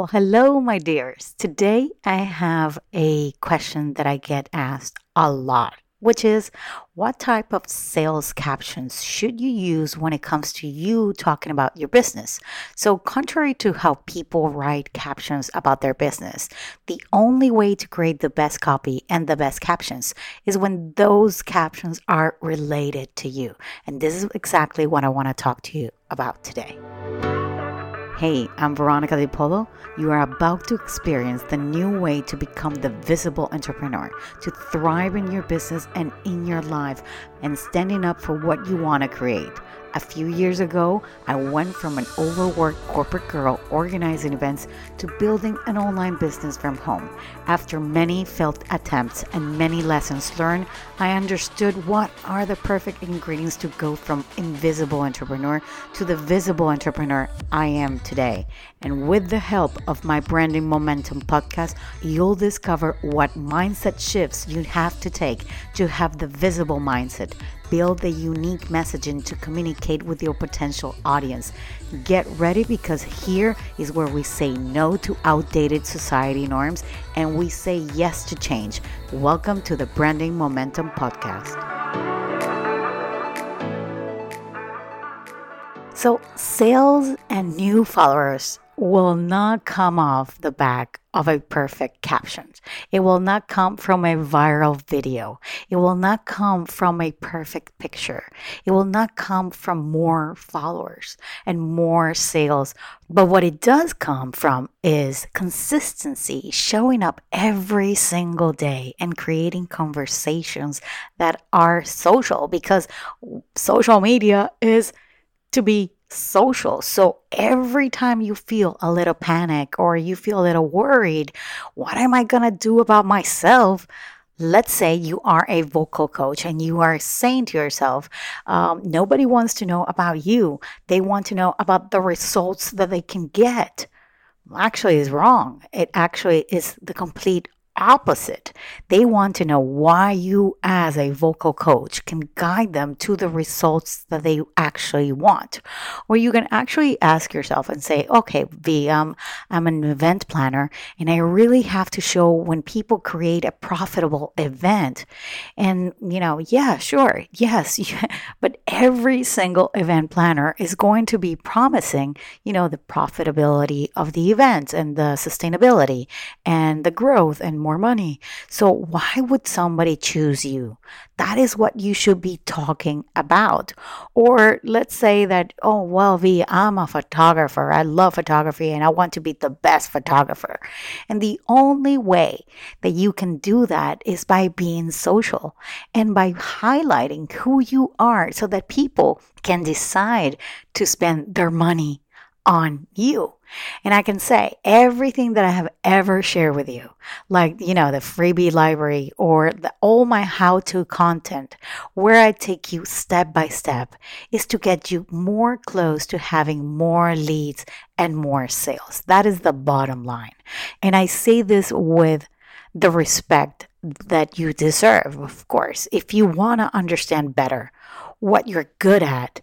Well, hello, my dears. Today I have a question that I get asked a lot, which is what type of sales captions should you use when it comes to you talking about your business? So, contrary to how people write captions about their business, the only way to create the best copy and the best captions is when those captions are related to you. And this is exactly what I want to talk to you about today. Hey, I'm Veronica De Polo. You are about to experience the new way to become the visible entrepreneur, to thrive in your business and in your life, and standing up for what you want to create. A few years ago, I went from an overworked corporate girl organizing events to building an online business from home. After many failed attempts and many lessons learned, I understood what are the perfect ingredients to go from invisible entrepreneur to the visible entrepreneur I am today. And with the help of my Branding Momentum podcast, you'll discover what mindset shifts you have to take to have the visible mindset build the unique messaging to communicate with your potential audience. Get ready because here is where we say no to outdated society norms and we say yes to change. Welcome to the Branding Momentum Podcast. So, sales and new followers will not come off the back of a perfect caption. It will not come from a viral video. It will not come from a perfect picture. It will not come from more followers and more sales. But what it does come from is consistency, showing up every single day and creating conversations that are social because social media is to be social. So every time you feel a little panic or you feel a little worried, what am I going to do about myself? Let's say you are a vocal coach and you are saying to yourself, um, nobody wants to know about you. They want to know about the results that they can get. Actually, is wrong. It actually is the complete opposite. They want to know why you, as a vocal coach, can guide them to the results that they actually want. Or you can actually ask yourself and say, okay, V, um, I'm an event planner and I really have to show when people create a profitable event. And, you know, yeah, sure, yes, but every single event planner is going to be promising, you know, the profitability of the event and the sustainability and the growth and more more money. So why would somebody choose you? That is what you should be talking about. Or let's say that, oh, well, V, I'm a photographer. I love photography and I want to be the best photographer. And the only way that you can do that is by being social and by highlighting who you are so that people can decide to spend their money on you. And I can say everything that I have ever shared with you, like, you know, the freebie library or the, all my how to content, where I take you step by step, is to get you more close to having more leads and more sales. That is the bottom line. And I say this with the respect that you deserve, of course. If you want to understand better what you're good at,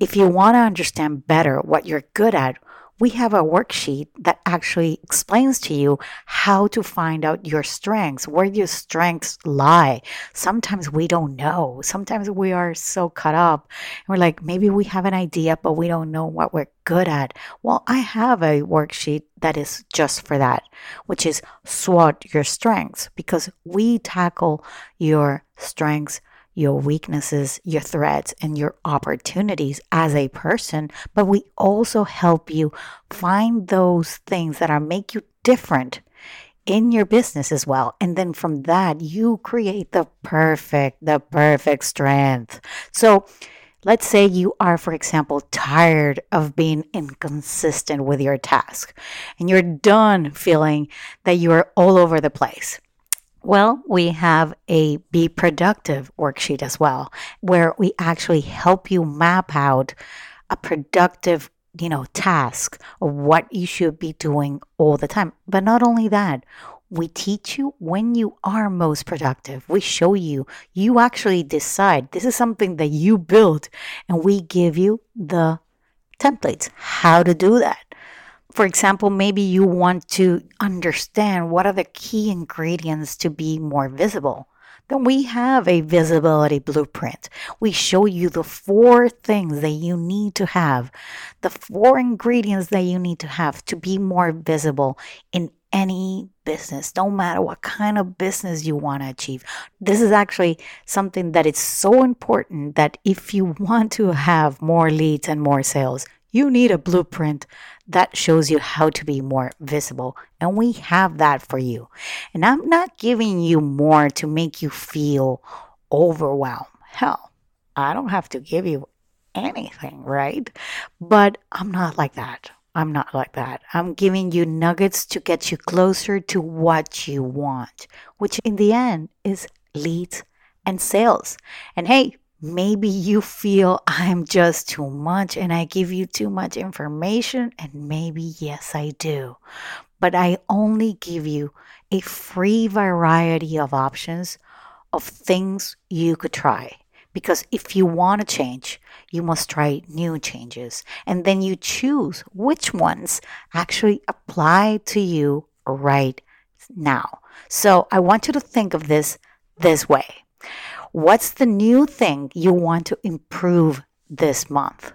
if you want to understand better what you're good at, we have a worksheet that actually explains to you how to find out your strengths, where your strengths lie. Sometimes we don't know. Sometimes we are so caught up. We're like, maybe we have an idea, but we don't know what we're good at. Well, I have a worksheet that is just for that, which is SWOT your strengths, because we tackle your strengths your weaknesses, your threats, and your opportunities as a person, but we also help you find those things that are make you different in your business as well. And then from that, you create the perfect, the perfect strength. So let's say you are, for example, tired of being inconsistent with your task and you're done feeling that you're all over the place. Well, we have a Be Productive worksheet as well, where we actually help you map out a productive, you know, task of what you should be doing all the time. But not only that, we teach you when you are most productive. We show you, you actually decide this is something that you build and we give you the templates, how to do that. For example, maybe you want to understand what are the key ingredients to be more visible then we have a visibility blueprint. We show you the four things that you need to have, the four ingredients that you need to have to be more visible in any business, no matter what kind of business you want to achieve. This is actually something that is so important that if you want to have more leads and more sales, you need a blueprint that shows you how to be more visible. And we have that for you. And I'm not giving you more to make you feel overwhelmed. Hell, I don't have to give you anything, right? But I'm not like that. I'm not like that. I'm giving you nuggets to get you closer to what you want, which in the end is leads and sales. And hey, Maybe you feel I'm just too much and I give you too much information, and maybe yes, I do. But I only give you a free variety of options of things you could try. Because if you want to change, you must try new changes. And then you choose which ones actually apply to you right now. So I want you to think of this this way. What's the new thing you want to improve this month?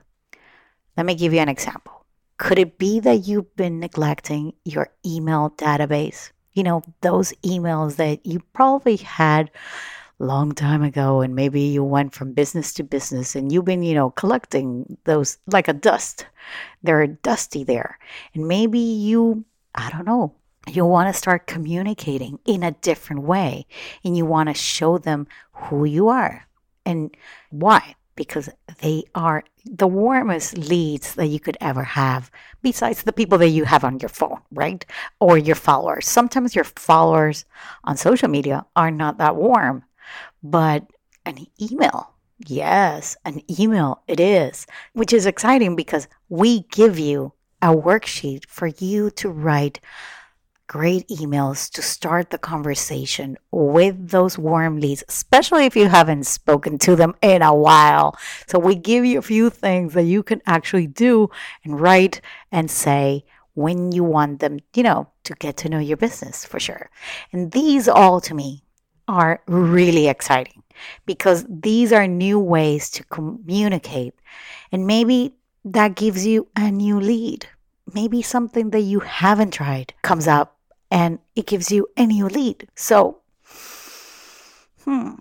Let me give you an example. Could it be that you've been neglecting your email database? You know, those emails that you probably had long time ago and maybe you went from business to business and you've been, you know, collecting those like a dust. They're dusty there. And maybe you, I don't know, you want to start communicating in a different way and you want to show them who you are and why because they are the warmest leads that you could ever have besides the people that you have on your phone right? Or your followers. Sometimes your followers on social media are not that warm but an email yes an email it is which is exciting because we give you a worksheet for you to write great emails to start the conversation with those warm leads, especially if you haven't spoken to them in a while. So, we give you a few things that you can actually do and write and say when you want them, you know, to get to know your business for sure. And these all to me are really exciting because these are new ways to communicate. And maybe that gives you a new lead maybe something that you haven't tried comes up and it gives you a new lead. So, hmm,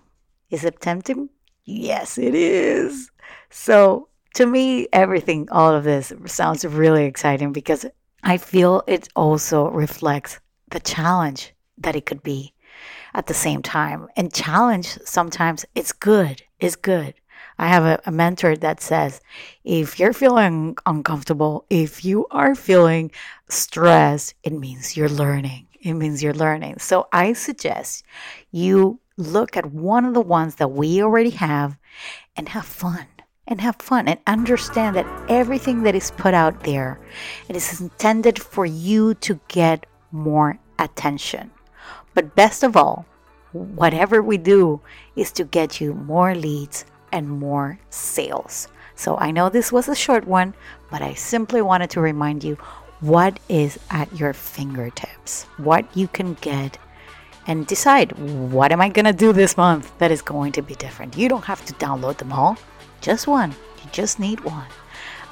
is it tempting? Yes, it is. So, to me, everything, all of this sounds really exciting because I feel it also reflects the challenge that it could be at the same time. And challenge sometimes it's good, it's good. I have a, a, mentor that says if you're feeling uncomfortable, if you are feeling stressed, it means you're learning. It means you're learning. So I suggest you look at one of the ones that we already have and have fun. And have fun and understand that everything that is put out there it is intended for you to get more attention. But best of all, whatever we do is to get you more leads and more sales. So I know this was a short one, but I simply wanted to remind you what is at your fingertips, what you can get, and decide what am I going to do this month that is going to be different. You don't have to download them all, just one. You just need one.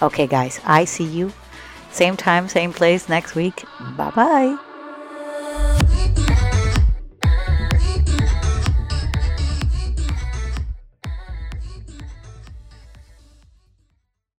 Okay, guys, I see you. Same time, same place next week. Bye bye.